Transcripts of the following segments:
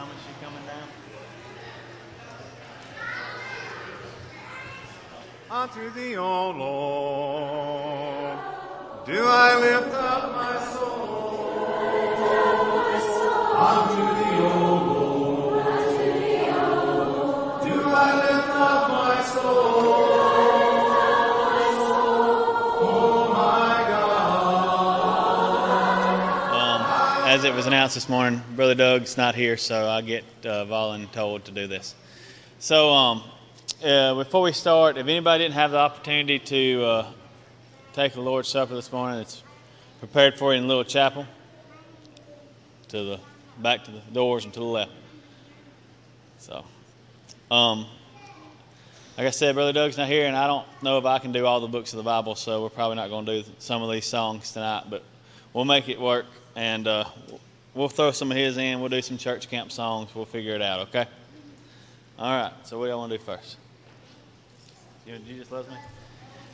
Thomas, you coming down? Unto thee, O Lord, do I lift up my soul. Unto as it was announced this morning, Brother Doug's not here, so I get uh, voluntold to do this. So, um, uh, before we start, if anybody didn't have the opportunity to uh, take the Lord's Supper this morning, it's prepared for you in little chapel to the back to the doors and to the left. So, um, like I said, Brother Doug's not here, and I don't know if I can do all the books of the Bible, so we're probably not going to do some of these songs tonight, but we'll make it work, and uh, we'll throw some of his in. We'll do some church camp songs. We'll figure it out, okay? All right, so what do y'all want to do first? You know, Jesus loves me?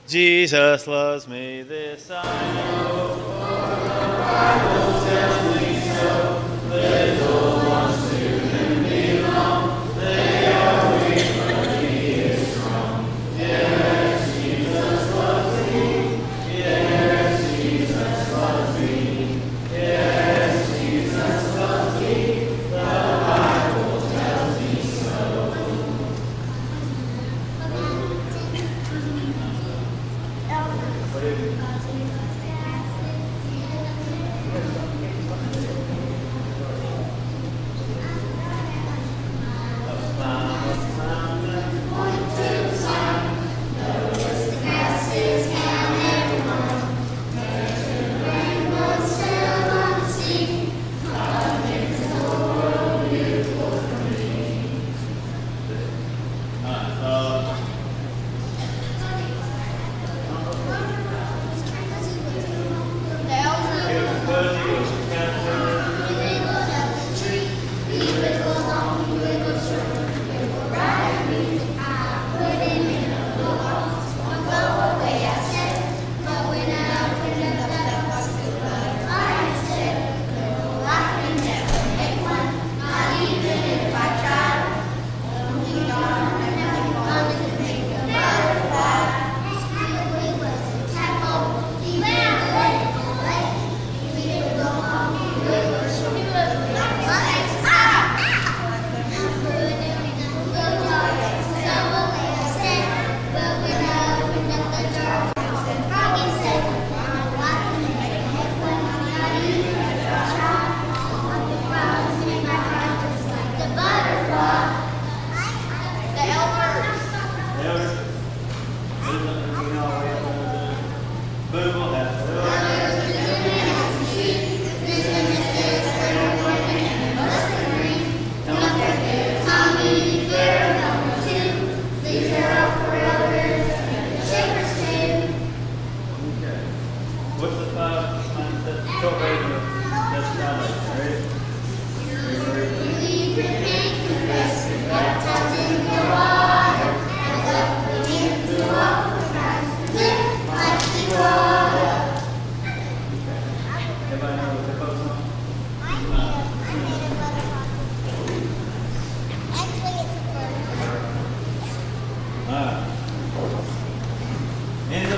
Jesus loves me, this I know. the Bible tells me so.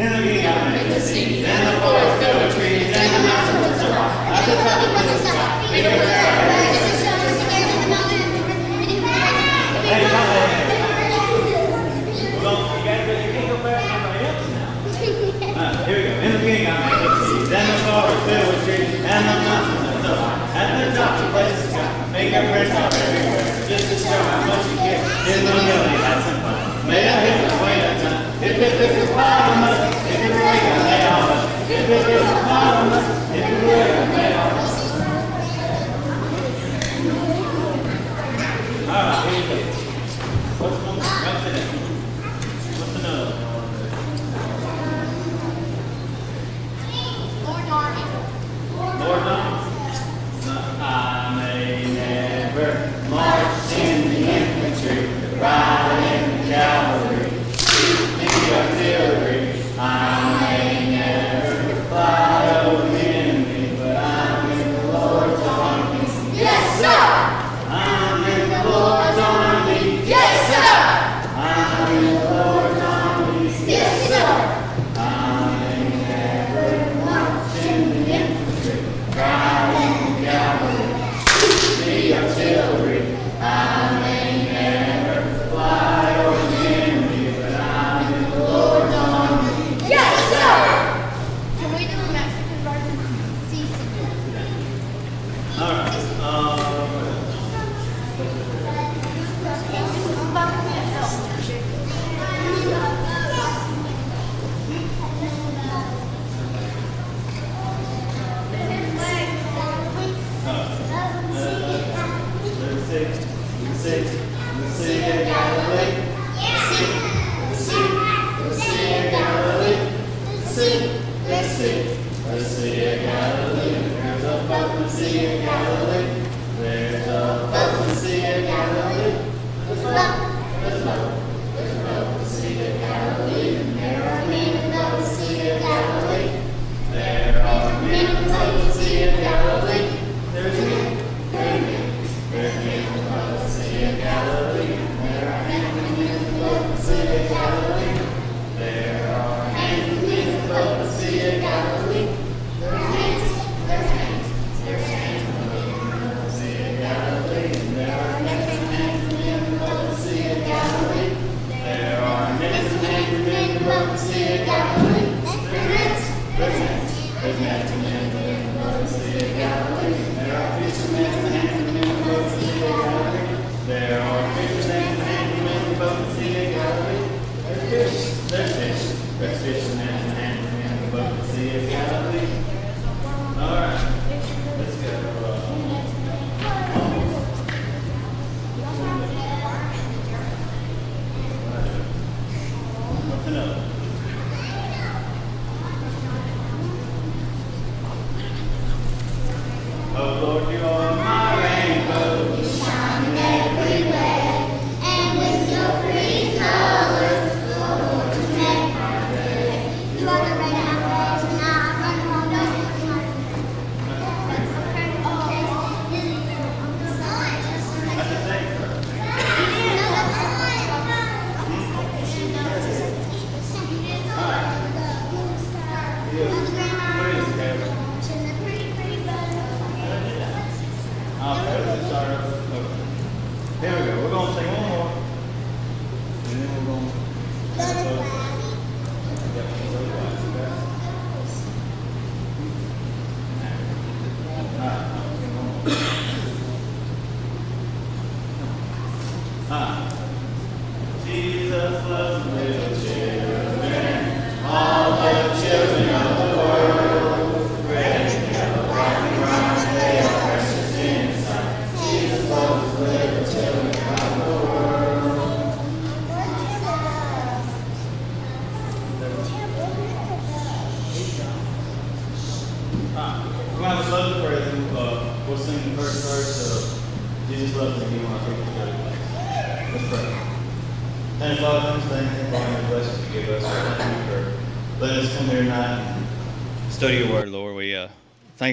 In the God made the sea, and the forest with trees, and the so high. At the top of the sky. You the the and the the the of the sky, fingerprints are everywhere, just to show how much you care. In the middle, had some fun. Made a hit way of time. If it if it break, I lay Não, não, não.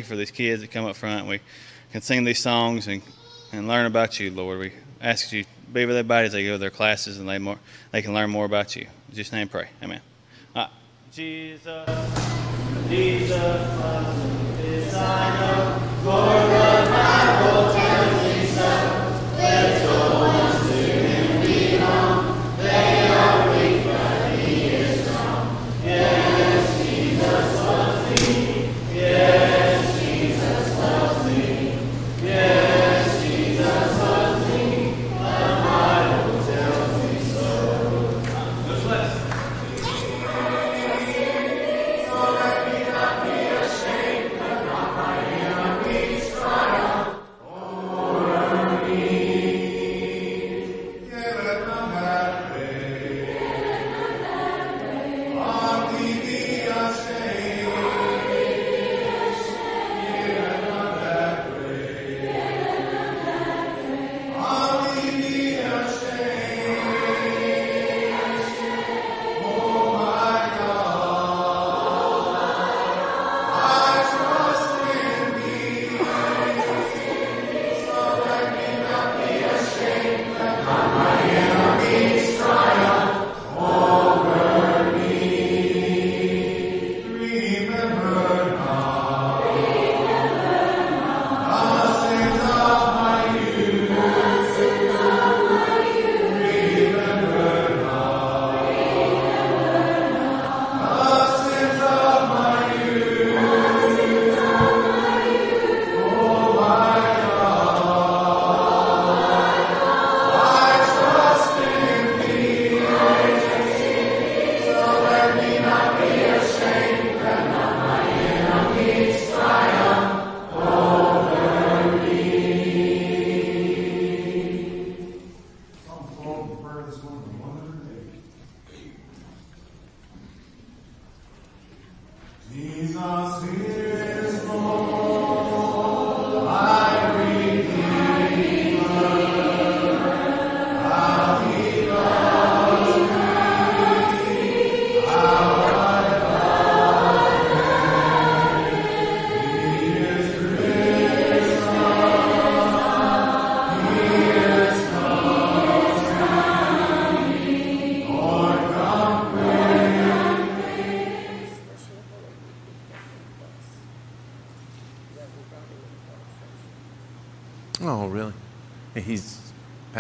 for these kids that come up front. We can sing these songs and, and learn about you, Lord. We ask you be with everybody as they go to their classes and they, more, they can learn more about you. In Jesus' name, pray. Amen. Right. Jesus, Jesus, this I know, for the Bible tells.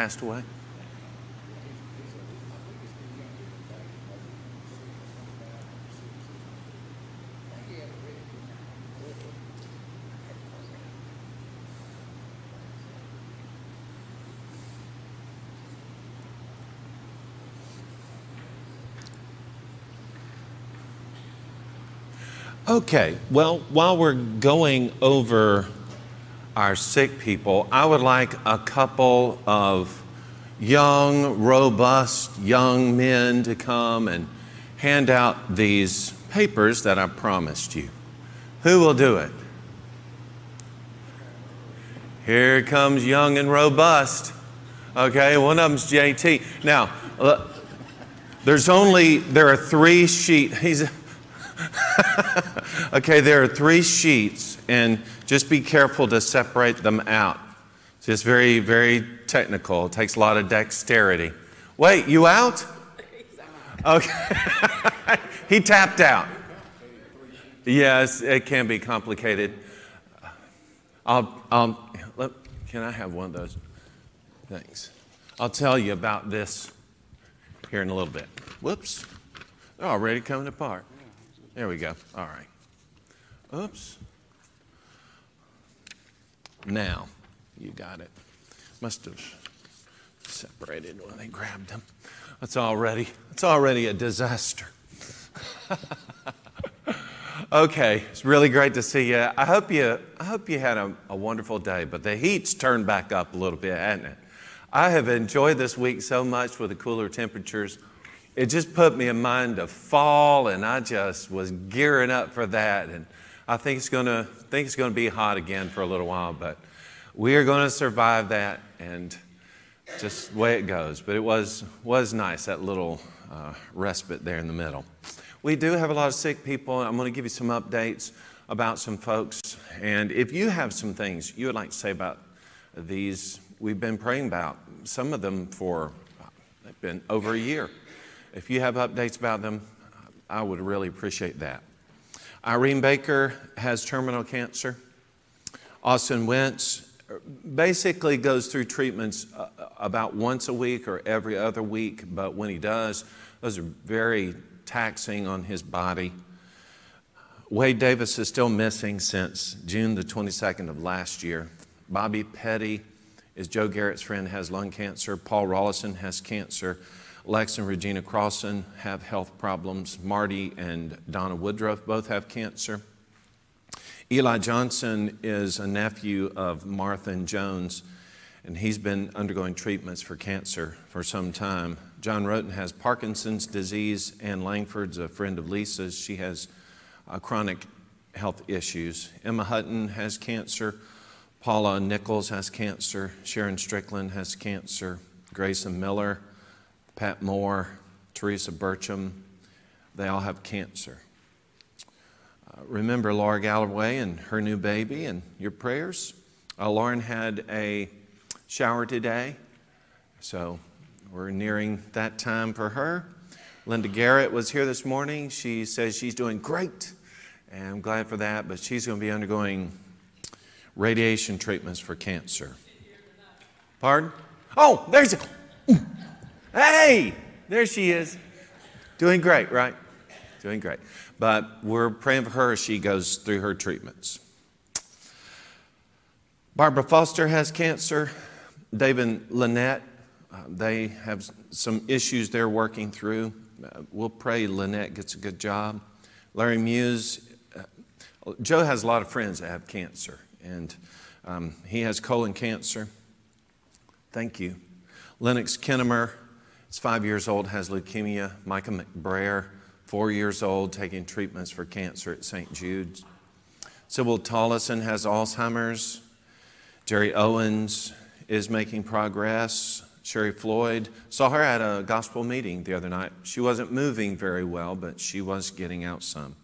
Passed away? Okay, well, while we're going over our sick people, I would like a couple of young, robust young men to come and hand out these papers that I promised you. Who will do it? Here comes young and robust. Okay, one of them's JT. Now, uh, there's only, there are three sheets. He's, okay, there are three sheets, and just be careful to separate them out. It's just very, very technical. It takes a lot of dexterity. Wait, you out? Okay. he tapped out. Yes, it can be complicated. I'll, I'll, let, can I have one of those? Thanks. I'll tell you about this here in a little bit. Whoops. They're already coming apart. There we go. All right. Oops. Now, you got it. Must have separated when they grabbed them. It's already, it's already a disaster. okay, it's really great to see you. I hope you, I hope you had a, a wonderful day, but the heat's turned back up a little bit, hasn't it? I have enjoyed this week so much with the cooler temperatures. It just put me in mind of fall, and I just was gearing up for that. And I think it's gonna think it's gonna be hot again for a little while, but we are going to survive that, and just the way it goes. But it was was nice that little uh, respite there in the middle. We do have a lot of sick people. I'm going to give you some updates about some folks, and if you have some things you would like to say about these, we've been praying about some of them for been over a year. If you have updates about them, I would really appreciate that. Irene Baker has terminal cancer. Austin Wentz basically goes through treatments uh, about once a week or every other week, but when he does, those are very taxing on his body. Wade Davis is still missing since June the 22nd of last year. Bobby Petty is Joe Garrett's friend, has lung cancer. Paul Rollison has cancer. Lex and Regina Crossan have health problems. Marty and Donna Woodruff both have cancer. Eli Johnson is a nephew of Martha and Jones, and he's been undergoing treatments for cancer for some time. John Roten has Parkinson's disease, Ann Langford's a friend of Lisa's. She has uh, chronic health issues. Emma Hutton has cancer. Paula Nichols has cancer. Sharon Strickland has cancer. Grayson Miller, Pat Moore, Teresa Burcham, they all have cancer. Uh, remember Laura Galloway and her new baby and your prayers. Uh, Lauren had a shower today, so we're nearing that time for her. Linda Garrett was here this morning. She says she's doing great, and I'm glad for that, but she's going to be undergoing radiation treatments for cancer. Pardon? Oh, there's a. Hey, there she is. Doing great, right? Doing great. But we're praying for her as she goes through her treatments. Barbara Foster has cancer. David Lynette, uh, they have some issues they're working through. Uh, we'll pray Lynette gets a good job. Larry Muse, uh, Joe has a lot of friends that have cancer, and um, he has colon cancer. Thank you. Lennox Kinnemer is five years old, has leukemia. Micah McBrayer, four years old, taking treatments for cancer at St. Jude's. Sybil Tollison has Alzheimer's. Jerry Owens is making progress. Sherry Floyd saw her at a gospel meeting the other night. She wasn't moving very well, but she was getting out some.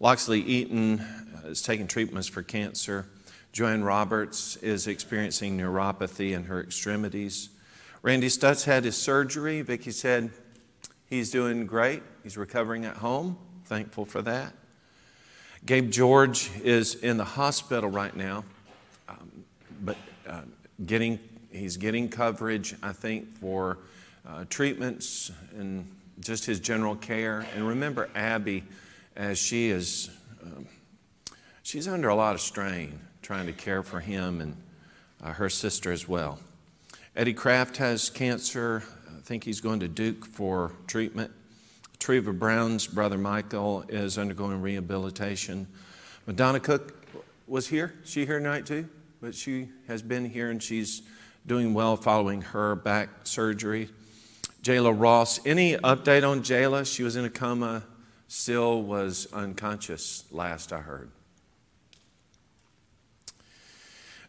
Loxley Eaton uh, is taking treatments for cancer. Joanne Roberts is experiencing neuropathy in her extremities. Randy Stutz had his surgery. Vicki said he's doing great. He's recovering at home. Thankful for that. Gabe George is in the hospital right now, um, but uh, getting he's getting coverage, I think, for uh, treatments and just his general care. And remember Abby, as she is, um, she's under a lot of strain trying to care for him and uh, her sister as well. Eddie Kraft has cancer. I think he's going to Duke for treatment. Treva Brown's brother Michael is undergoing rehabilitation. Madonna Cook was here. She here tonight too, but she has been here and she's doing well following her back surgery. Jayla Ross. Any update on Jayla? She was in a coma, still was unconscious last I heard.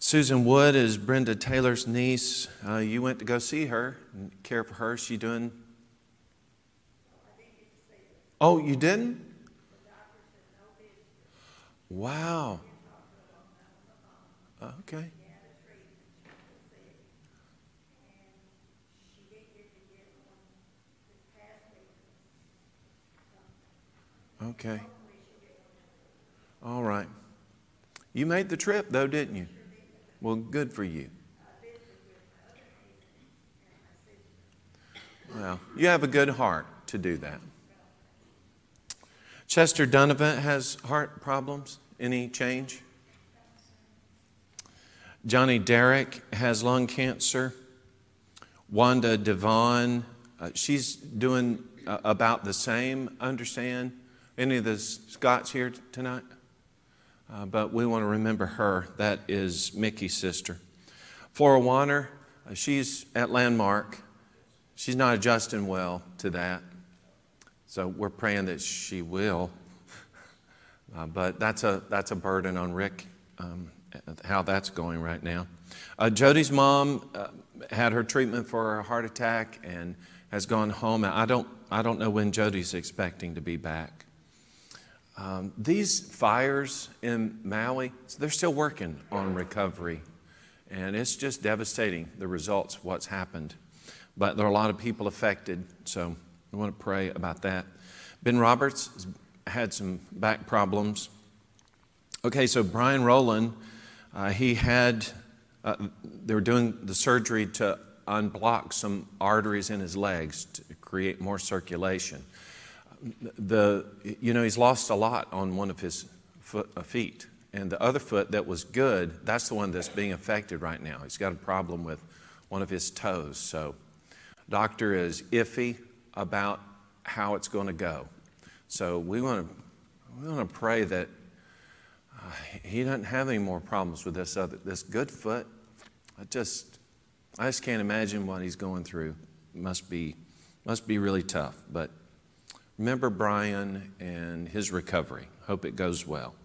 Susan Wood is Brenda Taylor's niece. Uh, you went to go see her and care for her. She doing? Oh, you didn't? Wow. Okay. Okay. All right. You made the trip, though, didn't you? Well, good for you. Well, you have a good heart to do that. Chester Donovan has heart problems. Any change? Johnny Derrick has lung cancer. Wanda Devon, uh, she's doing uh, about the same, understand. Any of the Scots here tonight? Uh, but we want to remember her. That is Mickey's sister. Flora Warner, uh, she's at Landmark. She's not adjusting well to that. So we're praying that she will. Uh, but that's a, that's a burden on Rick, um, how that's going right now. Uh, Jody's mom uh, had her treatment for a heart attack and has gone home. I don't, I don't know when Jody's expecting to be back. Um, these fires in Maui, they're still working on recovery. And it's just devastating, the results of what's happened. But there are a lot of people affected, so we want to pray about that. Ben Roberts had some back problems. Okay, so Brian Rowland, uh, he had, uh, they were doing the surgery to unblock some arteries in his legs to create more circulation. The, you know, he's lost a lot on one of his foot, uh, feet. And the other foot that was good, that's the one that's being affected right now. He's got a problem with one of his toes. So, doctor is iffy about how it's going to go. So we want to we want to pray that uh, he doesn't have any more problems with this other this good foot. I just I just can't imagine what he's going through. Must be must be really tough. But remember Brian and his recovery. Hope it goes well.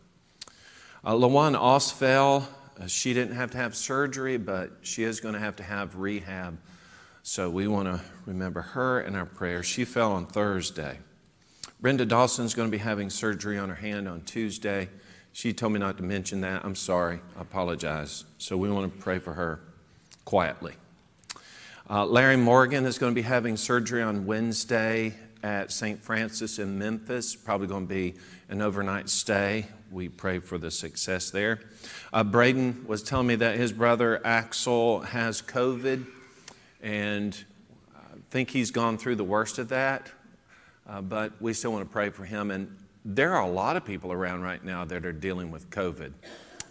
Uh, Lawan Osfell, uh, she didn't have to have surgery, but she is going to have to have rehab. So we want to remember her in our prayers. She fell on Thursday. Brenda Dawson's going to be having surgery on her hand on Tuesday. She told me not to mention that. I'm sorry. I apologize. So we want to pray for her quietly. Uh, Larry Morgan is going to be having surgery on Wednesday at St. Francis in Memphis. Probably going to be an overnight stay. We pray for the success there. Uh, Braden was telling me that his brother Axel has COVID, and I think he's gone through the worst of that. Uh, but we still want to pray for him. And there are a lot of people around right now that are dealing with COVID.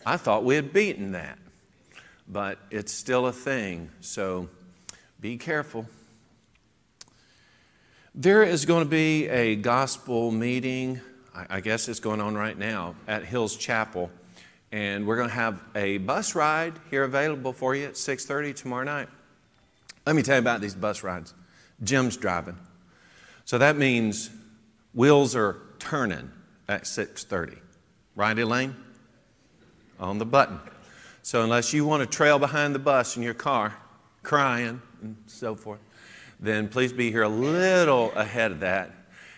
I thought we had beaten that, but it's still a thing. So be careful. There is going to be a gospel meeting, I guess it's going on right now, at Hills Chapel. And we're going to have a bus ride here available for you at 6:30 tomorrow night. Let me tell you about these bus rides. Jim's driving. So that means wheels are turning at 6:30. Right, Elaine? On the button. So unless you want to trail behind the bus in your car, crying and so forth, then please be here a little ahead of that. And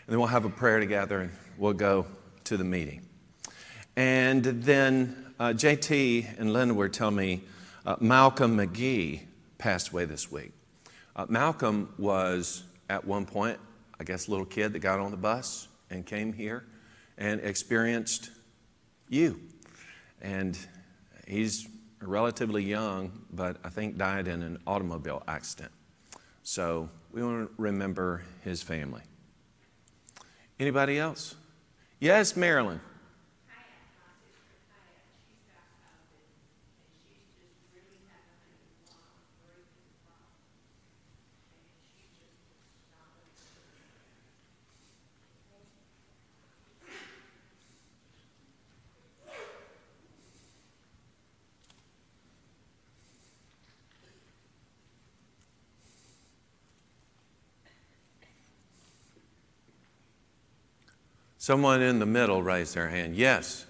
then we'll have a prayer together and we'll go to the meeting. And then uh, JT and Linda were telling me uh, Malcolm McGee passed away this week. Uh, Malcolm was at one point I guess, a little kid that got on the bus and came here and experienced you. And he's relatively young, but I think died in an automobile accident. So we want to remember his family. Anybody else? Yes, Marilyn. Someone in the middle raised their hand. Yes.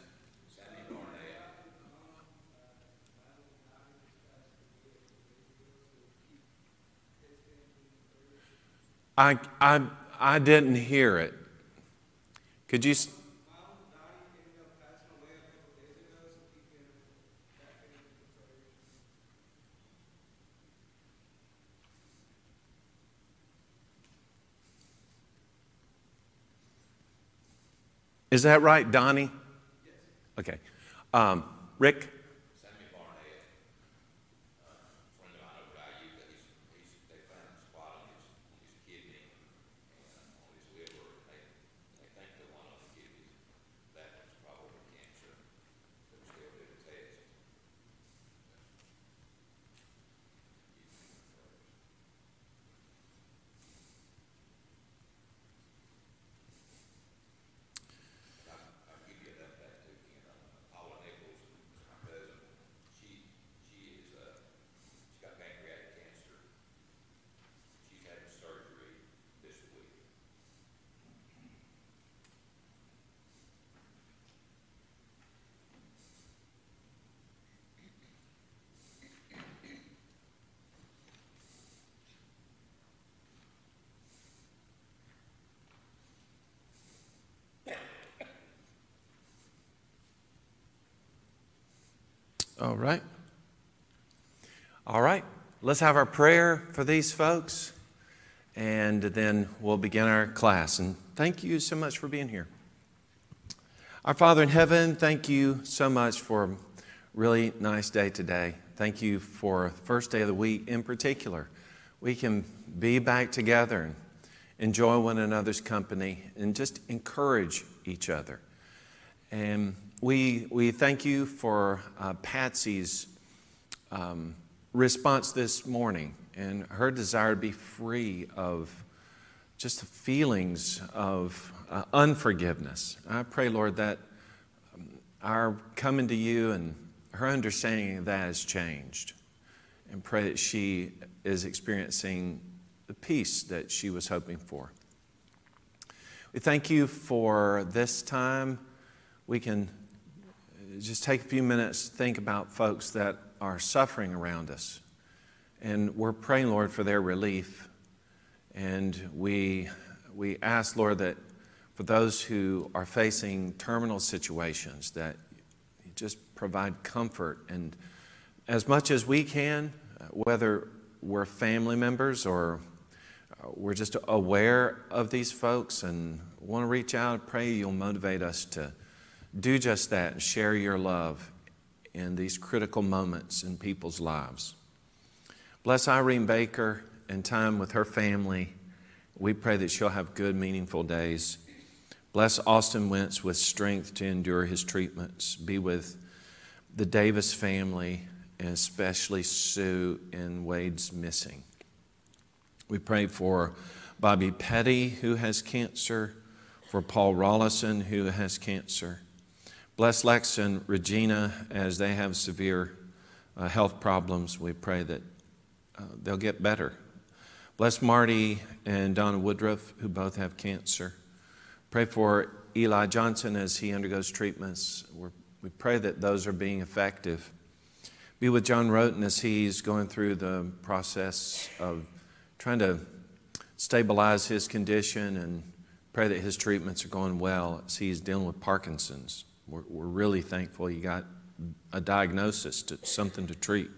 I, I, I didn't hear it. Could you? Is that right, Donnie? Yes. Okay. Um, Rick? All right. All right. Let's have our prayer for these folks, and then we'll begin our class. And thank you so much for being here. Our Father in heaven, thank you so much for a really nice day today. Thank you for first day of the week in particular. We can be back together and enjoy one another's company and just encourage each other. And we, we thank you for uh, Patsy's um, response this morning and her desire to be free of just the feelings of uh, unforgiveness. I pray, Lord, that um, our coming to you and her understanding of that has changed. And pray that she is experiencing the peace that she was hoping for. We thank you for this time. We can just take a few minutes to think about folks that are suffering around us. And we're praying, Lord, for their relief. And we, we ask, Lord, that for those who are facing terminal situations, that you just provide comfort. And as much as we can, uh, whether we're family members or uh, we're just aware of these folks and want to reach out, pray you'll motivate us to do just that and share your love in these critical moments in people's lives. Bless Irene Baker and time with her family. We pray that she'll have good, meaningful days. Bless Austin Wentz with strength to endure his treatments. Be with the Davis family, and especially Sue and Wade's missing. We pray for Bobby Petty, who has cancer, for Paul Rollison, who has cancer. Bless Lex and Regina as they have severe uh, health problems. We pray that uh, they'll get better. Bless Marty and Donna Woodruff, who both have cancer. Pray for Eli Johnson as he undergoes treatments. We're, we pray that those are being effective. Be with John Roten as he's going through the process of trying to stabilize his condition and pray that his treatments are going well as he's dealing with Parkinson's. We're, we're really thankful you got a diagnosis, to, something to treat.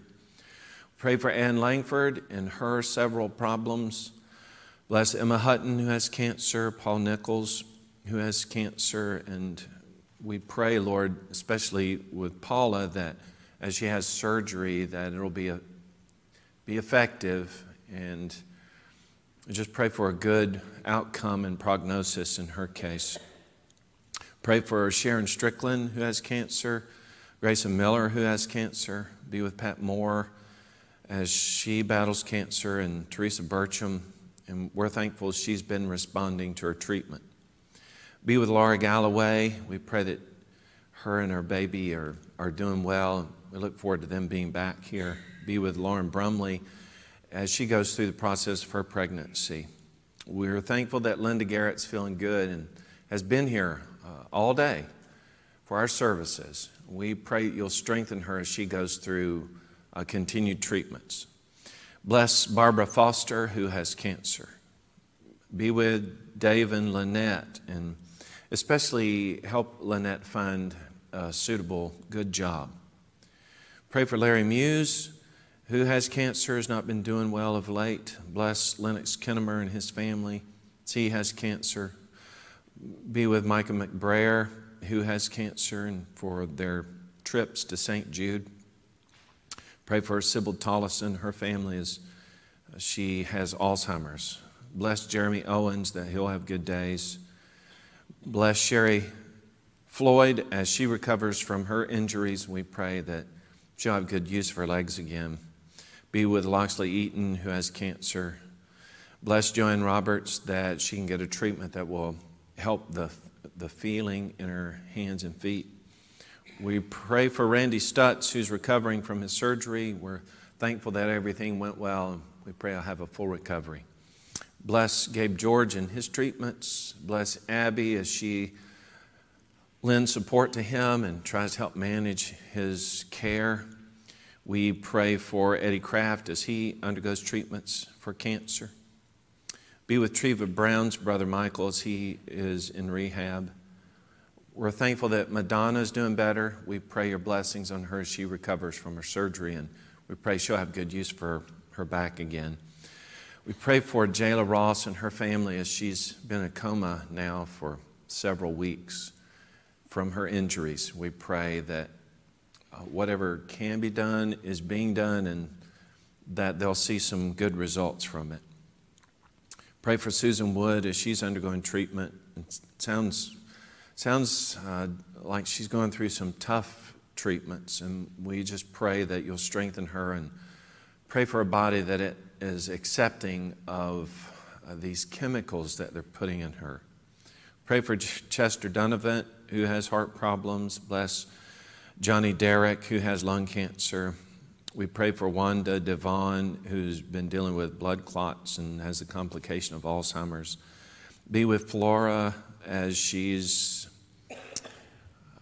Pray for Ann Langford and her several problems. Bless Emma Hutton, who has cancer, Paula Nichols, who has cancer, and we pray, Lord, especially with Paula, that as she has surgery that it'll be, a, be effective and just pray for a good outcome and prognosis in her case. Pray for Sharon Strickland, who has cancer, Grayson Miller, who has cancer. Be with Pat Moore as she battles cancer, and Teresa Burcham. And we're thankful she's been responding to her treatment. Be with Laura Galloway. We pray that her and her baby are, are doing well. We look forward to them being back here. Be with Lauren Brumley as she goes through the process of her pregnancy. We're thankful that Linda Garrett's feeling good and has been here uh, all day for our services. We pray you'll strengthen her as she goes through uh, continued treatments. Bless Barbara Foster, who has cancer. Be with Dave and Lynette, and especially help Lynette find a suitable, good job. Pray for Larry Muse, who has cancer, has not been doing well of late. Bless Lennox Kinnemer and his family. He has cancer. Be with Micah McBrayer, who has cancer, and for their trips to St. Jude. Pray for Sybil Tollison, her family, as she has Alzheimer's. Bless Jeremy Owens that he'll have good days. Bless Sherry Floyd as she recovers from her injuries. We pray that she'll have good use of her legs again. Be with Loxley Eaton, who has cancer. Bless Joanne Roberts that she can get a treatment that will help the, the feeling in her hands and feet. We pray for Randy Stutz, who's recovering from his surgery. We're thankful that everything went well, we pray I'll have a full recovery. Bless Gabe George and his treatments. Bless Abby as she lends support to him and tries to help manage his care. We pray for Eddie Kraft as he undergoes treatments for cancer. Be with Treva Brown's brother Michael as he is in rehab. We're thankful that Madonna is doing better. We pray your blessings on her as she recovers from her surgery, and we pray she'll have good use for her back again. We pray for Jayla Ross and her family as she's been in a coma now for several weeks from her injuries. We pray that uh, whatever can be done is being done and that they'll see some good results from it. Pray for Susan Wood as she's undergoing treatment. It sounds, sounds uh, like she's going through some tough treatments, and we just pray that you'll strengthen her and pray for a body that it is accepting of uh, these chemicals that they're putting in her. Pray for Chester Donovan, who has heart problems. Bless Johnny Derrick, who has lung cancer. We pray for Wanda Devon, who's been dealing with blood clots and has a complication of Alzheimer's. Be with Flora as she's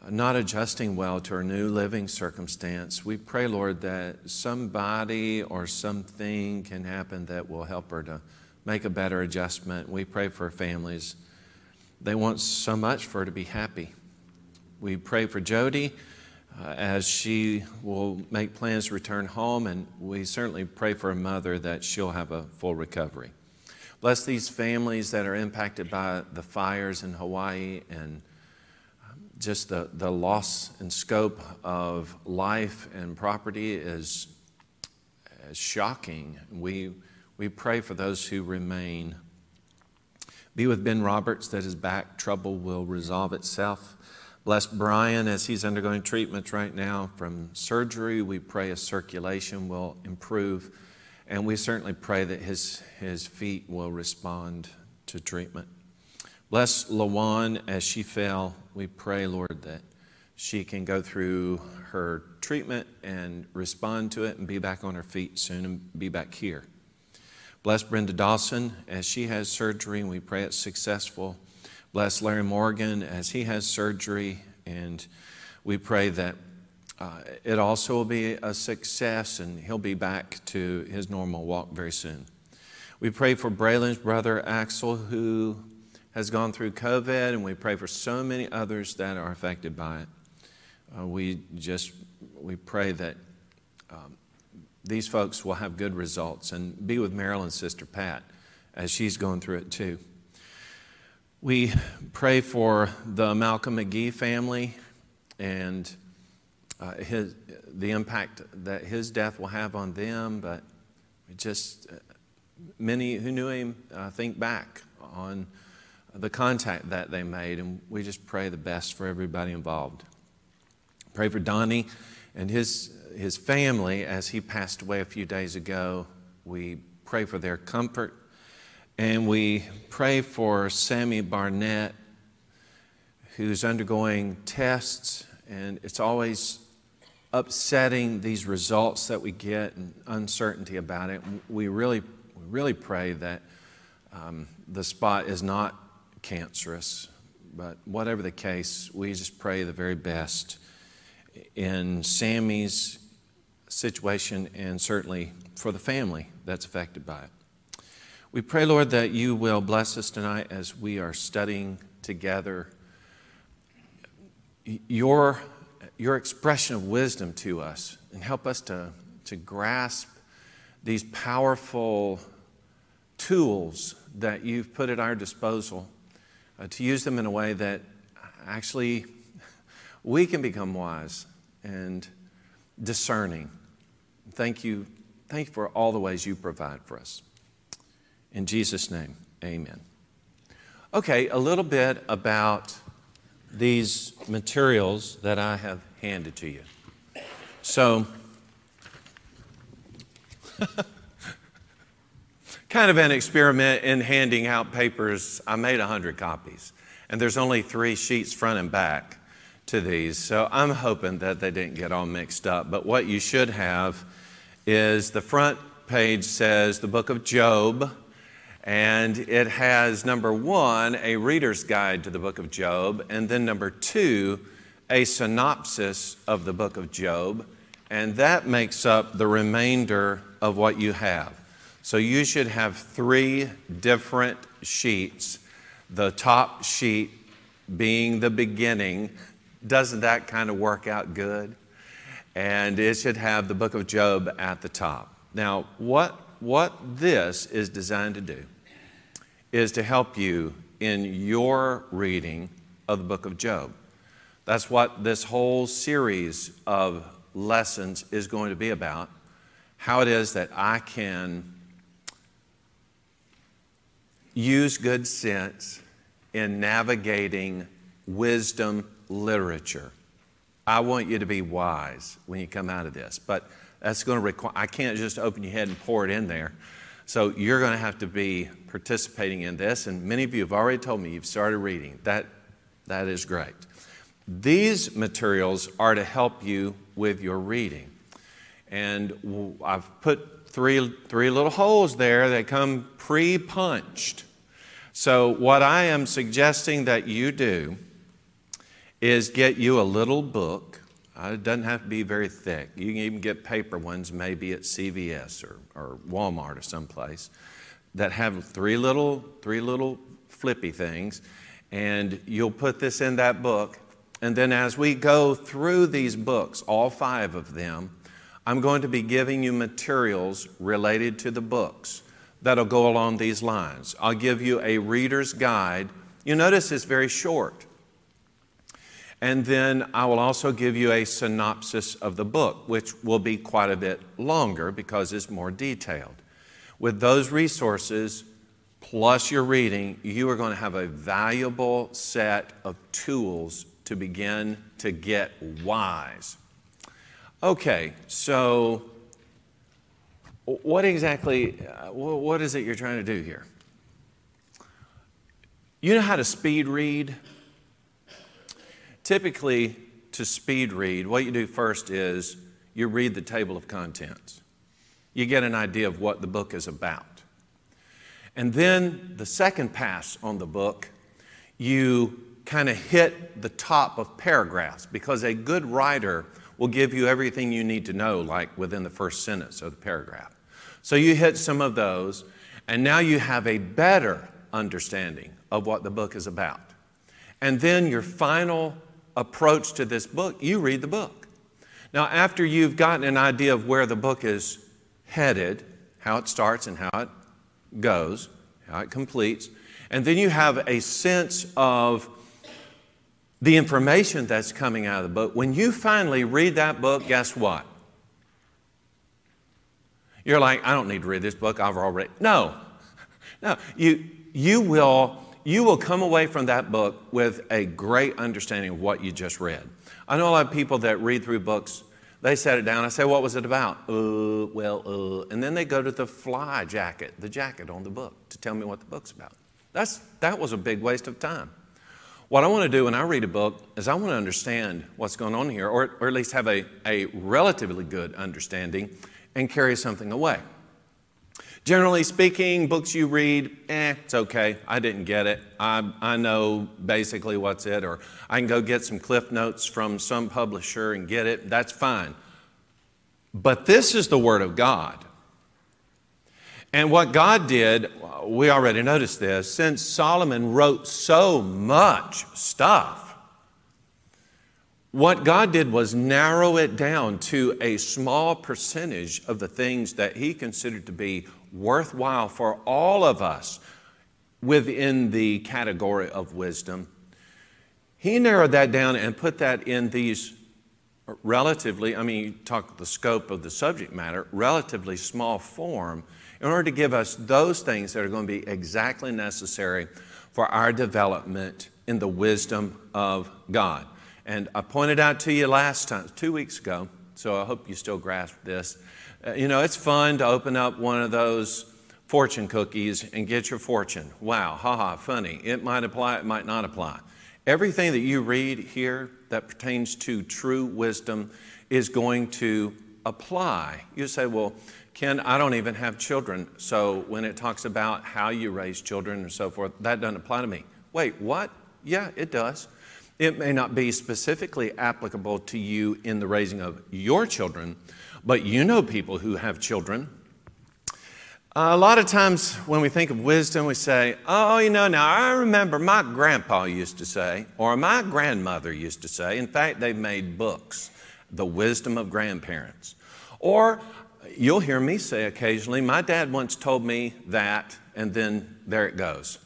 not adjusting well to her new living circumstance. We pray, Lord, that somebody or something can happen that will help her to make a better adjustment. We pray for families. They want so much for her to be happy. We pray for Jody uh, as she will make plans to return home, and we certainly pray for a mother that she'll have a full recovery. Bless these families that are impacted by the fires in Hawaii and um, just the, the loss and scope of life and property is, is shocking. We, we pray for those who remain. Be with Ben Roberts that his back trouble will resolve itself. Bless Brian as he's undergoing treatments right now from surgery. We pray his circulation will improve. And we certainly pray that his, his feet will respond to treatment. Bless Lawan as she fell. We pray, Lord, that she can go through her treatment and respond to it and be back on her feet soon and be back here. Bless Brenda Dawson as she has surgery, and we pray it's successful. Bless Larry Morgan as he has surgery, and we pray that uh, it also will be a success and he'll be back to his normal walk very soon. We pray for Braylon's brother Axel, who has gone through COVID, and we pray for so many others that are affected by it. Uh, we just we pray that um, these folks will have good results and be with Marilyn's sister Pat as she's going through it too. We pray for the Malcolm McGee family and uh, his, the impact that his death will have on them, but just uh, many who knew him uh, think back on the contact that they made, and we just pray the best for everybody involved. Pray for Donnie and his, his family as he passed away a few days ago. We pray for their comfort, and we pray for Sammy Barnett, who's undergoing tests, and it's always upsetting these results that we get and uncertainty about it. We really, we really pray that um, the spot is not cancerous, but whatever the case, we just pray the very best in Sammy's situation and certainly for the family that's affected by it. We pray, Lord, that you will bless us tonight as we are studying together your your expression of wisdom to us and help us to, to grasp these powerful tools that you've put at our disposal, uh, to use them in a way that actually we can become wise and discerning. Thank you. Thank you for all the ways you provide for us. In Jesus' name, amen. Okay, a little bit about these materials that I have handed to you. So, kind of an experiment in handing out papers. I made 100 copies, and there's only three sheets front and back to these. So, I'm hoping that they didn't get all mixed up. But what you should have is the front page says the book of Job and it has number one, a reader's guide to the book of Job, and then number two, a synopsis of the book of Job. And that makes up the remainder of what you have. So you should have three different sheets. The top sheet being the beginning. Doesn't that kind of work out good? And it should have the book of Job at the top. Now, what, what this is designed to do is to help you in your reading of the book of Job. That's what this whole series of lessons is going to be about. How it is that I can use good sense in navigating wisdom literature. I want you to be wise when you come out of this, but that's going to require, I can't just open your head and pour it in there. So you're going to have to be participating in this, and many of you have already told me you've started reading. That, that is great. These materials are to help you with your reading. And I've put three, three little holes there that come pre punched. So, what I am suggesting that you do is get you a little book. Uh, it doesn't have to be very thick. You can even get paper ones, maybe at CVS or, or Walmart or someplace, that have three little, three little flippy things. And you'll put this in that book. And then as we go through these books, all five of them, I'm going to be giving you materials related to the books that'll go along these lines. I'll give you a reader's guide. You notice it's very short. And then I will also give you a synopsis of the book, which will be quite a bit longer because it's more detailed. With those resources, plus your reading, you are going to have a valuable set of tools to begin to get wise. Okay, so what exactly, uh, what is it you're trying to do here? You know how to speed read? Typically, to speed read, what you do first is you read the table of contents. You get an idea of what the book is about. And then the second pass on the book, you kind of hit the top of paragraphs because a good writer will give you everything you need to know, like within the first sentence of the paragraph. So you hit some of those, and now you have a better understanding of what the book is about. And then your final approach to this book, you read the book. Now, after you've gotten an idea of where the book is headed, how it starts and how it goes, how it completes, and then you have a sense of the information that's coming out of the book. When you finally read that book, guess what? You're like, I don't need to read this book. I've already. No, no. You, you, will, you will come away from that book with a great understanding of what you just read. I know a lot of people that read through books, they set it down. I say, What was it about? Uh, well, uh. And then they go to the fly jacket, the jacket on the book, to tell me what the book's about. That's, that was a big waste of time. What I want to do when I read a book is I want to understand what's going on here, or, or at least have a, a relatively good understanding and carry something away. Generally speaking, books you read, eh, it's okay. I didn't get it. I, I know basically what's it, or I can go get some cliff notes from some publisher and get it. That's fine. But this is the Word of God. And what God did, we already noticed this, since Solomon wrote so much stuff, what God did was narrow it down to a small percentage of the things that He considered to be worthwhile for all of us within the category of wisdom. He narrowed that down and put that in these relatively, I mean, you talk the scope of the subject matter, relatively small form, in order to give us those things that are going to be exactly necessary for our development in the wisdom of God. And I pointed out to you last time, two weeks ago, so I hope you still grasp this. Uh, you know, it's fun to open up one of those fortune cookies and get your fortune. Wow, haha, funny. It might apply, it might not apply. Everything that you read here that pertains to true wisdom is going to apply. You say, well, Ken, I don't even have children, so when it talks about how you raise children and so forth, that doesn't apply to me. Wait, what? Yeah, it does. It may not be specifically applicable to you in the raising of your children, but you know people who have children. A lot of times when we think of wisdom, we say, Oh, you know, now I remember my grandpa used to say, or my grandmother used to say. In fact, they've made books, The Wisdom of Grandparents. Or you'll hear me say occasionally, My dad once told me that, and then there it goes.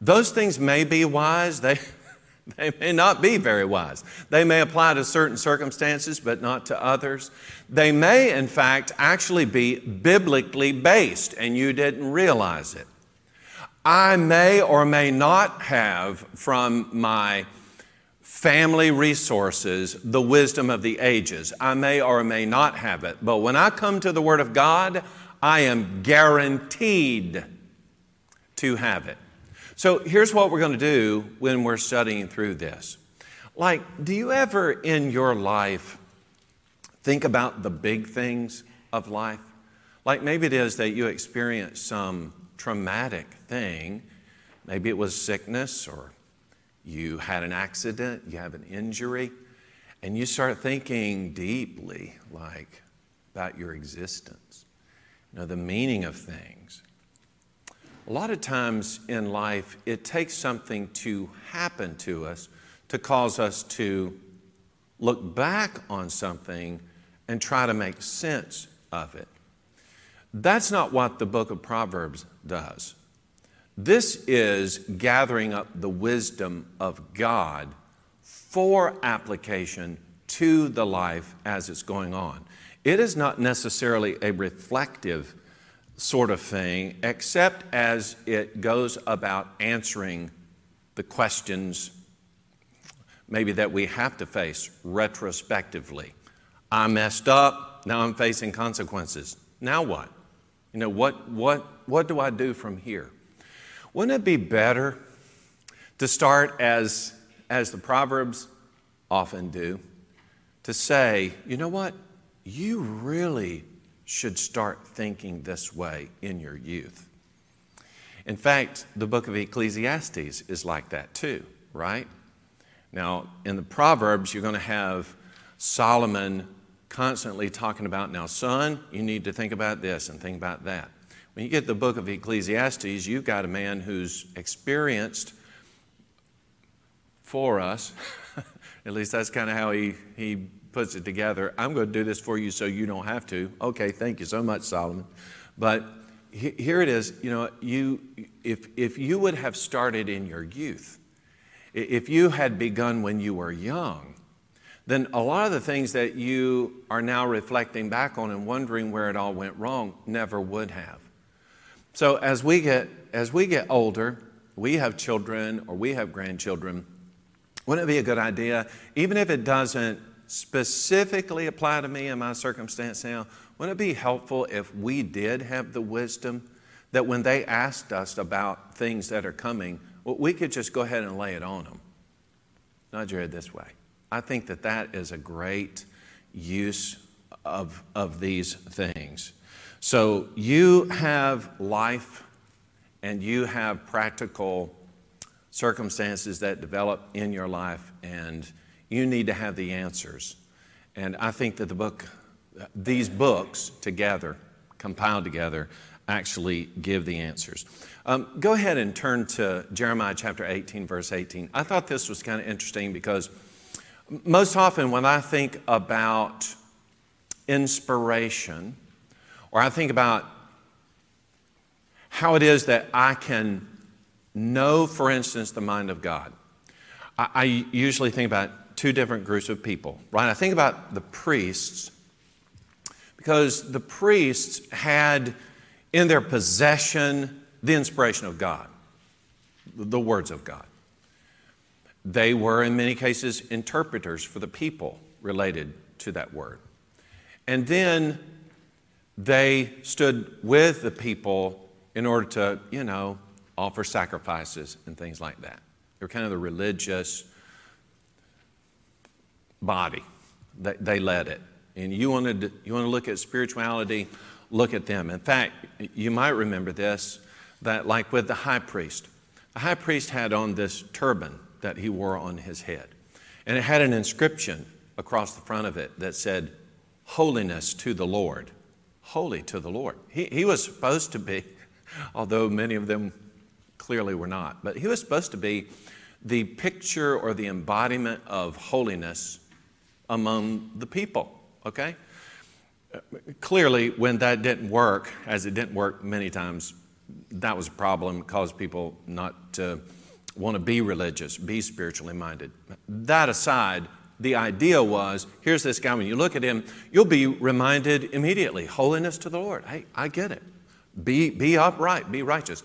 Those things may be wise. They, They may not be very wise. They may apply to certain circumstances, but not to others. They may, in fact, actually be biblically based, and you didn't realize it. I may or may not have from my family resources the wisdom of the ages. I may or may not have it. But when I come to the Word of God, I am guaranteed to have it. So here's what we're going to do when we're studying through this. Like, do you ever in your life think about the big things of life? Like maybe it is that you experience some traumatic thing. Maybe it was sickness or you had an accident, you have an injury, and you start thinking deeply, like, about your existence, you know, the meaning of things. A lot of times in life, it takes something to happen to us to cause us to look back on something and try to make sense of it. That's not what the book of Proverbs does. This is gathering up the wisdom of God for application to the life as it's going on. It is not necessarily a reflective sort of thing, except as it goes about answering the questions maybe that we have to face retrospectively. I messed up, now I'm facing consequences. Now what? You know, what, what, what do I do from here? Wouldn't it be better to start as, as the Proverbs often do, to say, you know what? You really should start thinking this way in your youth. In fact, the book of Ecclesiastes is like that too, right? Now, in the Proverbs, you're going to have Solomon constantly talking about, now, son, you need to think about this and think about that. When you get the book of Ecclesiastes, you've got a man who's experienced for us, at least that's kind of how he, he puts it together. I'm going to do this for you so you don't have to. Okay, thank you so much, Solomon. But here it is. You know, you if if you would have started in your youth if you had begun when you were young, then a lot of the things that you are now reflecting back on and wondering where it all went wrong never would have. So as we get as we get older, we have children or we have grandchildren, wouldn't it be a good idea, even if it doesn't specifically apply to me in my circumstance now, wouldn't it be helpful if we did have the wisdom that when they asked us about things that are coming, well, we could just go ahead and lay it on them? Nod your head this way. I think that that is a great use of, of these things. So you have life and you have practical circumstances that develop in your life, and you need to have the answers. And I think that the book, these books together, compiled together, actually give the answers. Um, go ahead and turn to Jeremiah chapter 18, verse 18. I thought this was kind of interesting because most often when I think about inspiration, or I think about how it is that I can know, for instance, the mind of God. I, I, usually think about two different groups of people, right? I think about the priests because the priests had in their possession the inspiration of God, the words of God. They were, in many cases, interpreters for the people related to that word. And then they stood with the people in order to, you know, offer sacrifices and things like that. They were kind of the religious body. They, they led it. And you, wanted to, you want to look at spirituality, look at them. In fact, you might remember this that, like with the high priest, the high priest had on this turban that he wore on his head. And it had an inscription across the front of it that said, Holiness to the Lord. Holy to the Lord. He, he was supposed to be, although many of them clearly were not, but he was supposed to be the picture or the embodiment of holiness among the people, okay? Clearly, when that didn't work, as it didn't work many times, that was a problem, caused people not to want to be religious, be spiritually minded. That aside, the idea was here's this guy, when you look at him, you'll be reminded immediately holiness to the Lord. Hey, I get it. Be, be upright, be righteous.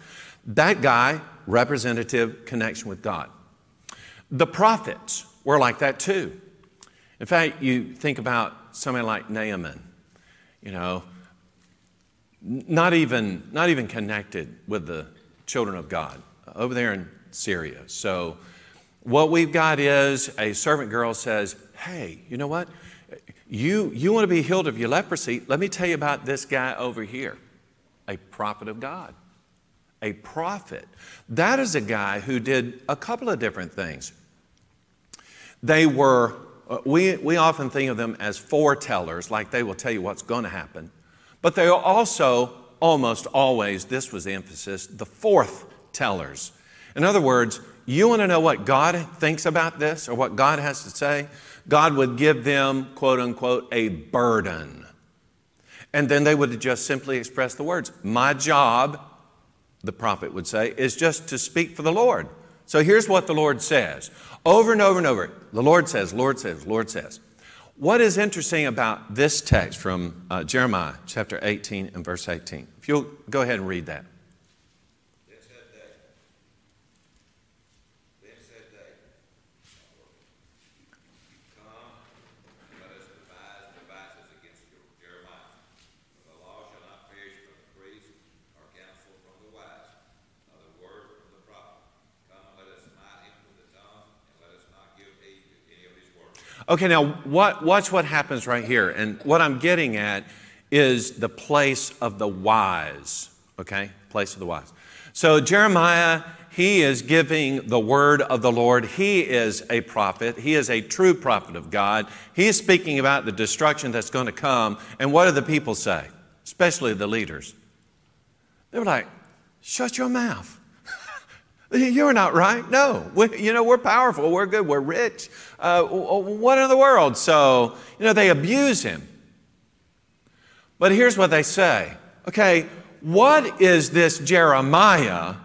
That guy, representative connection with God. The prophets were like that too. In fact, you think about somebody like Naaman, you know, not even, not even connected with the children of God over there in Syria. So, what we've got is a servant girl says, Hey, you know what? You, you want to be healed of your leprosy? Let me tell you about this guy over here, a prophet of God. A prophet. That is a guy who did a couple of different things. They were, Uh, we, we often think of them as foretellers, like they will tell you what's going to happen. But they are also almost always, this was the emphasis, the fourth tellers. In other words, you want to know what God thinks about this or what God has to say? God would give them, quote unquote, a burden. And then they would just simply express the words. My job, the prophet would say, is just to speak for the Lord. So here's what the Lord says over and over and over. The Lord says, Lord says, Lord says. What is interesting about this text from uh, Jeremiah chapter 18 and verse 18? If you'll go ahead and read that. Then said they, then said they, Come, and let us devise devices against Jeremiah. For the law shall not perish from the priest, or counsel from the wise, nor the word from the prophet. Come, let us smite him with the tongue, and let us not give heed to any of his words. Okay, now what, watch what happens right here. And what I'm getting at is the place of the wise. Okay? Place of the wise. So Jeremiah, he is giving the word of the Lord. He is a prophet. He is a true prophet of God. He is speaking about the destruction that's going to come. And what do the people say? Especially the leaders. They were like, shut your mouth. You're not right. No, we, you know, we're powerful. We're good. We're rich. Uh, what in the world? So, you know, they abuse him. But here's what they say okay, what is this Jeremiah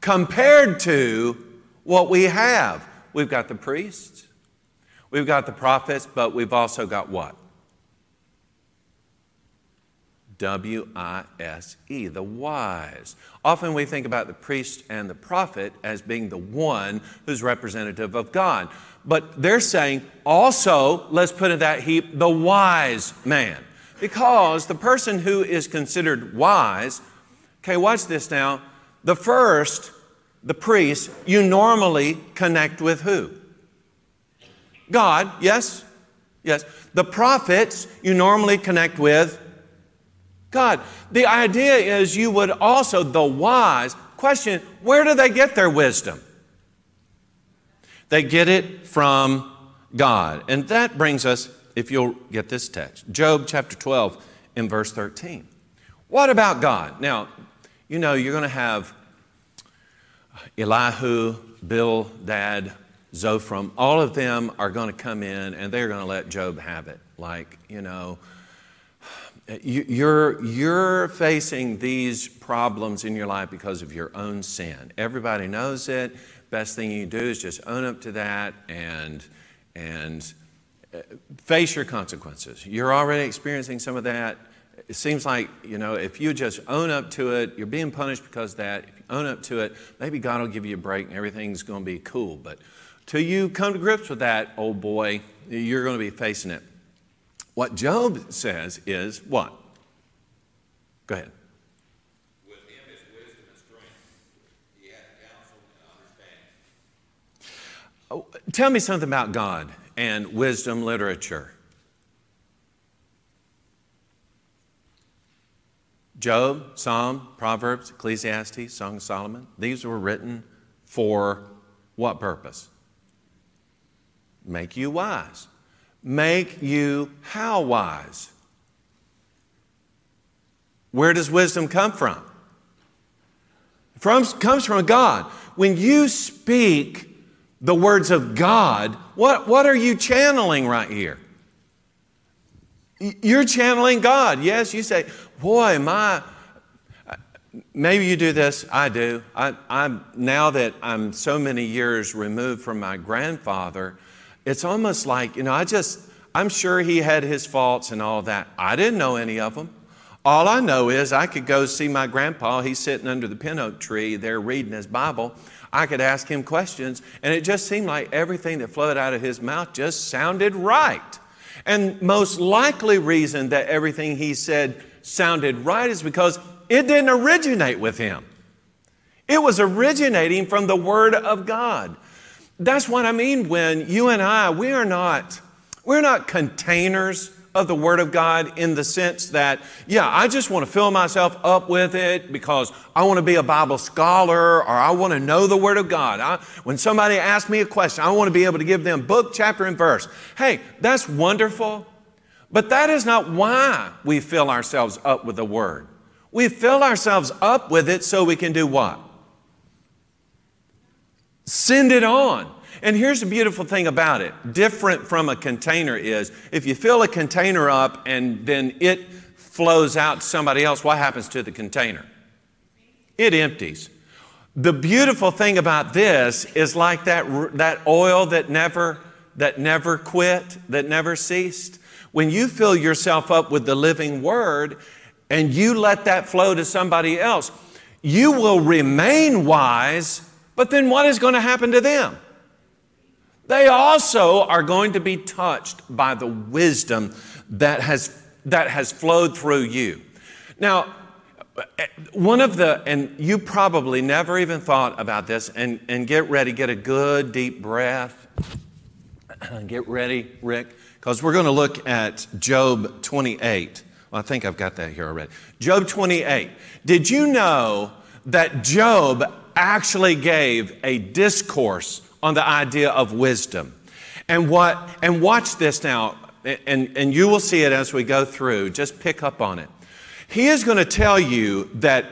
compared to what we have? we've got the priests, we've got the prophets, but we've also got what? W I S E, the wise. Often we think about the priest and the prophet as being the one who's representative of God. But they're saying also, let's put in that heap, the wise man. Because the person who is considered wise, okay, watch this now. The first, the priest, you normally connect with who? God, yes? Yes. The prophets, you normally connect with God. The idea is you would also, the wise, question where do they get their wisdom? They get it from God. And that brings us, if you'll get this text, Job chapter 12 in verse 13. What about God? Now, you know, you're going to have Elihu, Bildad, Zophar, all of them are going to come in and they're going to let Job have it. Like, you know, you're, you're facing these problems in your life because of your own sin. Everybody knows it. Best thing you do is just own up to that and, and uh, face your consequences. You're already experiencing some of that. It seems like, you know, if you just own up to it, you're being punished because that. If you own up to it, maybe God will give you a break and everything's going to be cool. But till you come to grips with that, old boy, you're going to be facing it. What Job says is what? Go ahead. With him is wisdom and strength. He hath counsel and understanding. Oh, tell me something about God and wisdom literature. Job, Psalm, Proverbs, Ecclesiastes, Song of Solomon, these were written for what purpose? Make you wise make you how wise? Where does wisdom come from? From comes from God. When you speak the words of God, what, what are you channeling right here? You're channeling God. Yes, you say, boy, my maybe you do this i do I, am now that i'm so many years removed from my grandfather it's almost like, you know, I just, I'm sure he had his faults and all that. I didn't know any of them. All I know is I could go see my grandpa. He's sitting under the pin oak tree there reading his Bible. I could ask him questions, and it just seemed like everything that flowed out of his mouth just sounded right. And most likely reason that everything he said sounded right is because it didn't originate with him. It was originating from the Word of God. That's what I mean when you and I, we are not, we're not containers of the Word of God in the sense that, yeah, I just want to fill myself up with it because I want to be a Bible scholar or I want to know the Word of God. I, when somebody asks me a question, I want to be able to give them book, chapter, and verse. Hey, that's wonderful, but that is not why we fill ourselves up with the Word. We fill ourselves up with it so we can do what? Send it on. And here's the beautiful thing about it different from a container is if you fill a container up and then it flows out to somebody else, what happens to the container? It empties. The beautiful thing about this is like that, that oil that never, that never quit, that never ceased. When you fill yourself up with the living word and you let that flow to somebody else, you will remain wise but then what is going to happen to them? They also are going to be touched by the wisdom that has, that has flowed through you. Now, one of the, and you probably never even thought about this, and, and get ready, get a good deep breath. Get ready, Rick, because we're going to look at Job 28. Well, I think I've got that here already. Job 28. Did you know that Job actually gave a discourse on the idea of wisdom. And what and watch this now, and, and you will see it as we go through. Just pick up on it. He is going to tell you that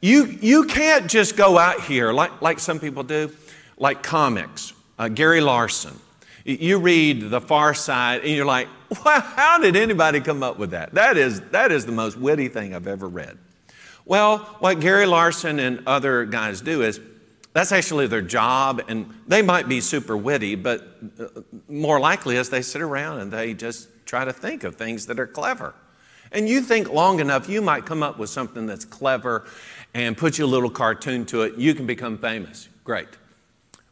you, you can't just go out here like, like some people do, like comics, uh, Gary Larson. You read The Far Side and you're like, wow, how did anybody come up with that? That is, that is the most witty thing I've ever read. Well, what Gary Larson and other guys do is That's actually their job, and they might be super witty, but uh, more likely is they sit around and they just try to think of things that are clever. And you think long enough, you might come up with something that's clever and put you a little cartoon to it. You can become famous. Great.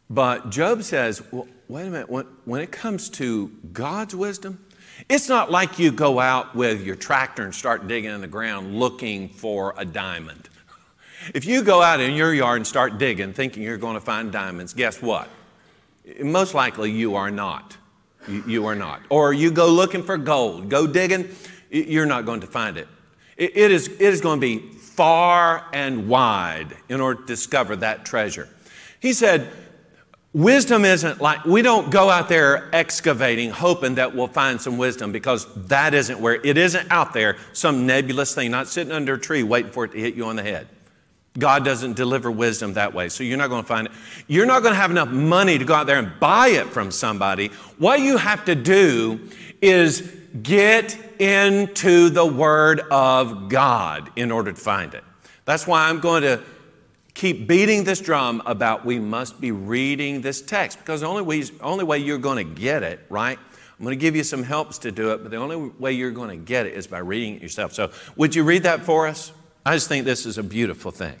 But Job says, well, wait a minute, when, when it comes to God's wisdom, it's not like you go out with your tractor and start digging in the ground looking for a diamond. If you go out in your yard and start digging thinking you're going to find diamonds, guess what? Most likely you are not. You, are not. Or you go looking for gold, go digging, you're not going to find it, it is, it is going to be far and wide in order to discover that treasure. He said, Wisdom isn't like, we don't go out there excavating, hoping that we'll find some wisdom because that isn't where, it isn't out there, some nebulous thing, not sitting under a tree waiting for it to hit you on the head. God doesn't deliver wisdom that way, so you're not going to find it. You're not going to have enough money to go out there and buy it from somebody. What you have to do is get into the Word of God in order to find it. That's why I'm going to keep beating this drum about we must be reading this text because the only way, only way you're going to get it, right? I'm going to give you some helps to do it, but the only way you're going to get it is by reading it yourself. So, would you read that for us? I just think this is a beautiful thing.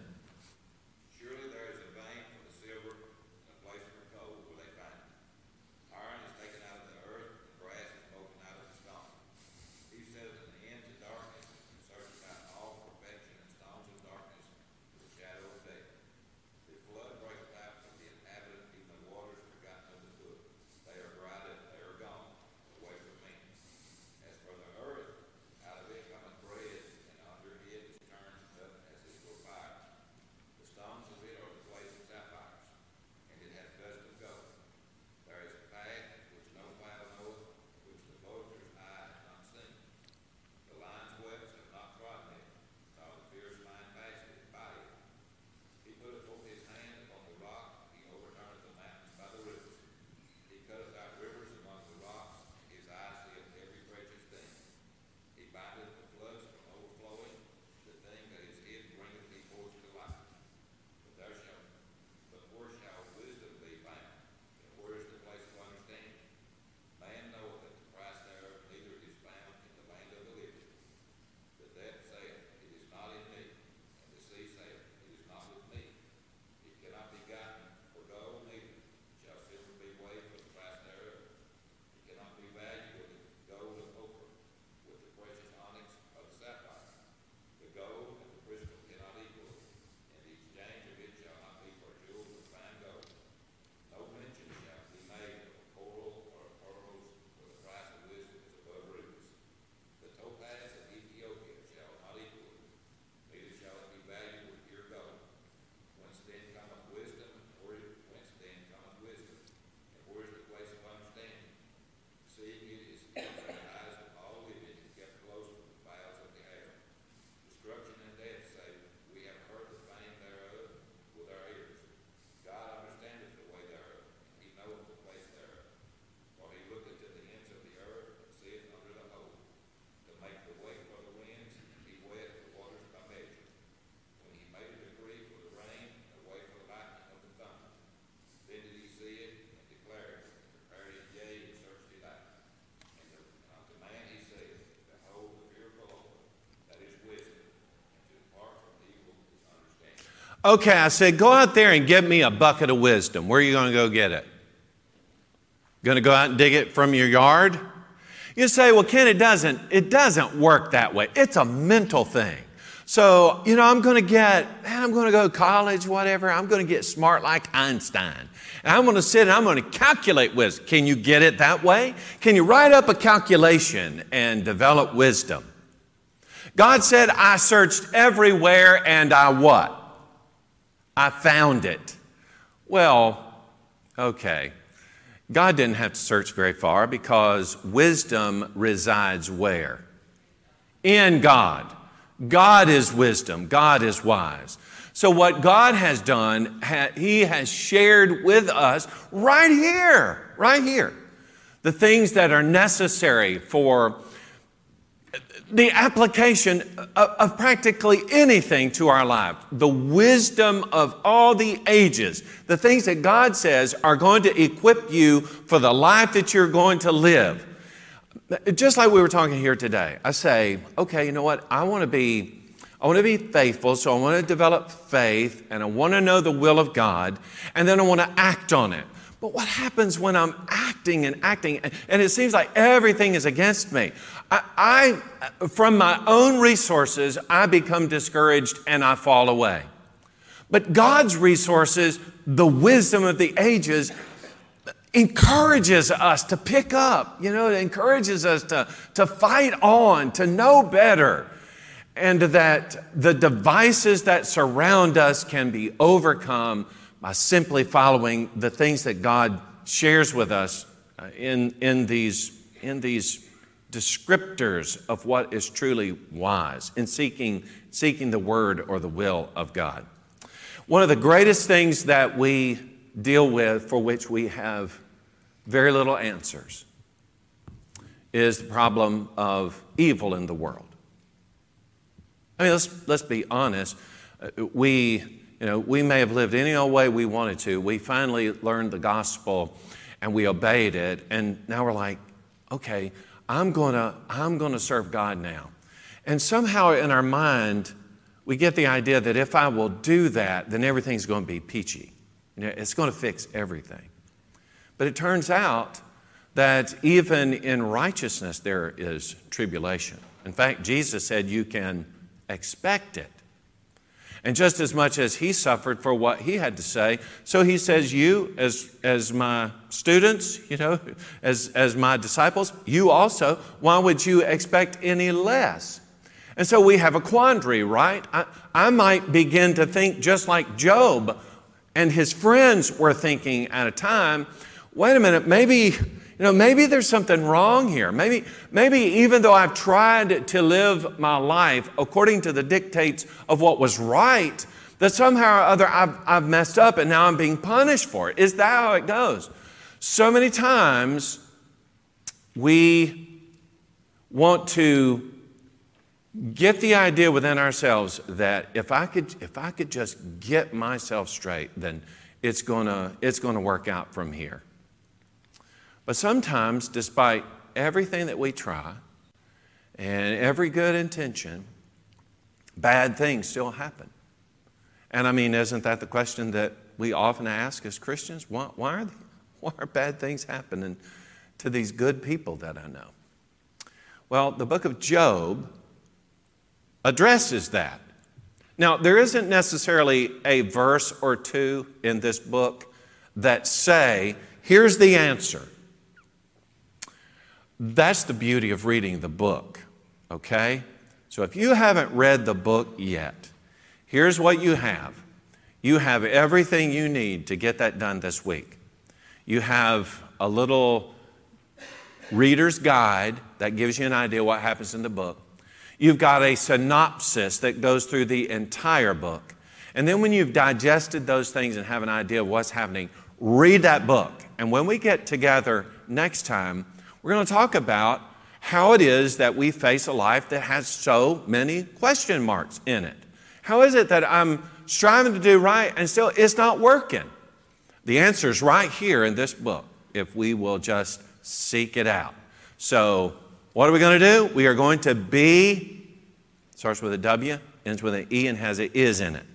Okay, I said, go out there and get me a bucket of wisdom. Where are you going to go get it? Going to go out and dig it from your yard? You say, well, Ken, it doesn't, it doesn't work that way. It's a mental thing. So, you know, I'm going to get, man, I'm going to go to college, whatever. I'm going to get smart like Einstein. And I'm going to sit and I'm going to calculate wisdom. Can you get it that way? Can you write up a calculation and develop wisdom? God said, I searched everywhere and I what? I found it. Well, okay. God didn't have to search very far because wisdom resides where? In God. God is wisdom, God is wise. So, what God has done, He has shared with us right here, right here, the things that are necessary for the application of, of, practically anything to our life, the wisdom of all the ages, the things that God says are going to equip you for the life that you're going to live. Just like we were talking here today, I say, okay, you know what? I want to be. I want to be faithful, so I want to develop faith and I want to know the will of God, and then I want to act on it. But what happens when I'm acting and acting and it seems like everything is against me? I, I, from my own resources, I become discouraged and I fall away. But God's resources, the wisdom of the ages, encourages us to pick up, you know, it encourages us to, to fight on, to know better, and that the devices that surround us can be overcome by simply following the things that God shares with us uh, in, in, these, in these descriptors of what is truly wise, in seeking, seeking the word or the will of God. One of the greatest things that we deal with, for which we have very little answers, is the problem of evil in the world. I mean, let's, let's be honest. Uh, we you know, we may have lived any old way we wanted to. We finally learned the gospel and we obeyed it. And now we're like, okay, I'm going to I'm going to serve God now. And somehow in our mind, we get the idea that if I will do that, then everything's going to be peachy. You know, it's going to fix everything. But it turns out that even in righteousness, there is tribulation. In fact, Jesus said you can expect it. And just as much as he suffered for what he had to say, so he says, You, as, as my students, you know, as, as my disciples, you also, why would you expect any less? And so we have a quandary, right? I, I might begin to think just like Job and his friends were thinking at a time wait a minute, maybe you know, maybe there's something wrong here. Maybe, maybe even though I've tried to live my life according to the dictates of what was right, that somehow or other I've, I've messed up and now I'm being punished for it. Is that how it goes? So many times we want to get the idea within ourselves that if I could, if I could just get myself straight, then it's gonna, it's gonna work out from here. But sometimes, despite everything that we try and every good intention, bad things still happen. And I mean, isn't that the question that we often ask as Christians? Why, why, are, they, why are bad things happening to these good people that I know? Well, the book of Job addresses that. Now, there isn't necessarily a verse or two in this book that say, here's the answer. That's the beauty of reading the book, okay? So if you haven't read the book yet, here's what you have you have everything you need to get that done this week. You have a little reader's guide that gives you an idea what happens in the book. You've got a synopsis that goes through the entire book. And then when you've digested those things and have an idea of what's happening, read that book. And when we get together next time, we're going to talk about how it is that we face a life that has so many question marks in it. How is it that I'm striving to do right and still it's not working? The answer is right here in this book if we will just seek it out. So, what are we going to do? We are going to be, starts with a W, ends with an E, and has an is in it.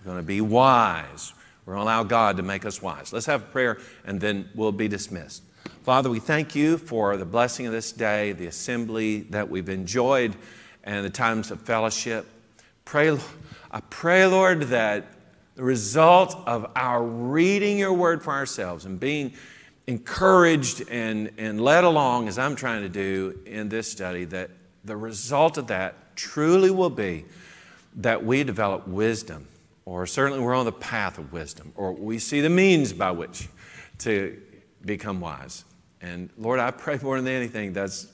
We're going to be wise. We're going to allow God to make us wise. Let's have a prayer and then we'll be dismissed. Father, we thank you for the blessing of this day, the assembly that we've enjoyed, and the times of fellowship. Pray, I pray, Lord, that the result of our reading your word for ourselves and being encouraged and, and led along, as I'm trying to do in this study, that the result of that truly will be that we develop wisdom, or certainly we're on the path of wisdom, or we see the means by which to become wise. And Lord, I pray more than anything that's,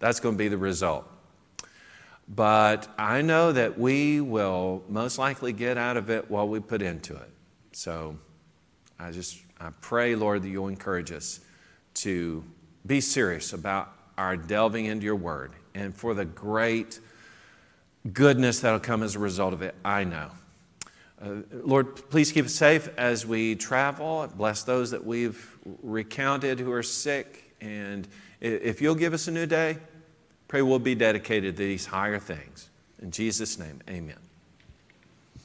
that's going to be the result. But I know that we will most likely get out of it what we put into it. So I just, I pray, Lord, that you'll encourage us to be serious about our delving into your word and for the great goodness that'll come as a result of it. I know. Uh, Lord, please keep us safe as we travel. Bless those that we've recounted who are sick. And if you'll give us a new day, pray we'll be dedicated to these higher things. In Jesus' name, amen.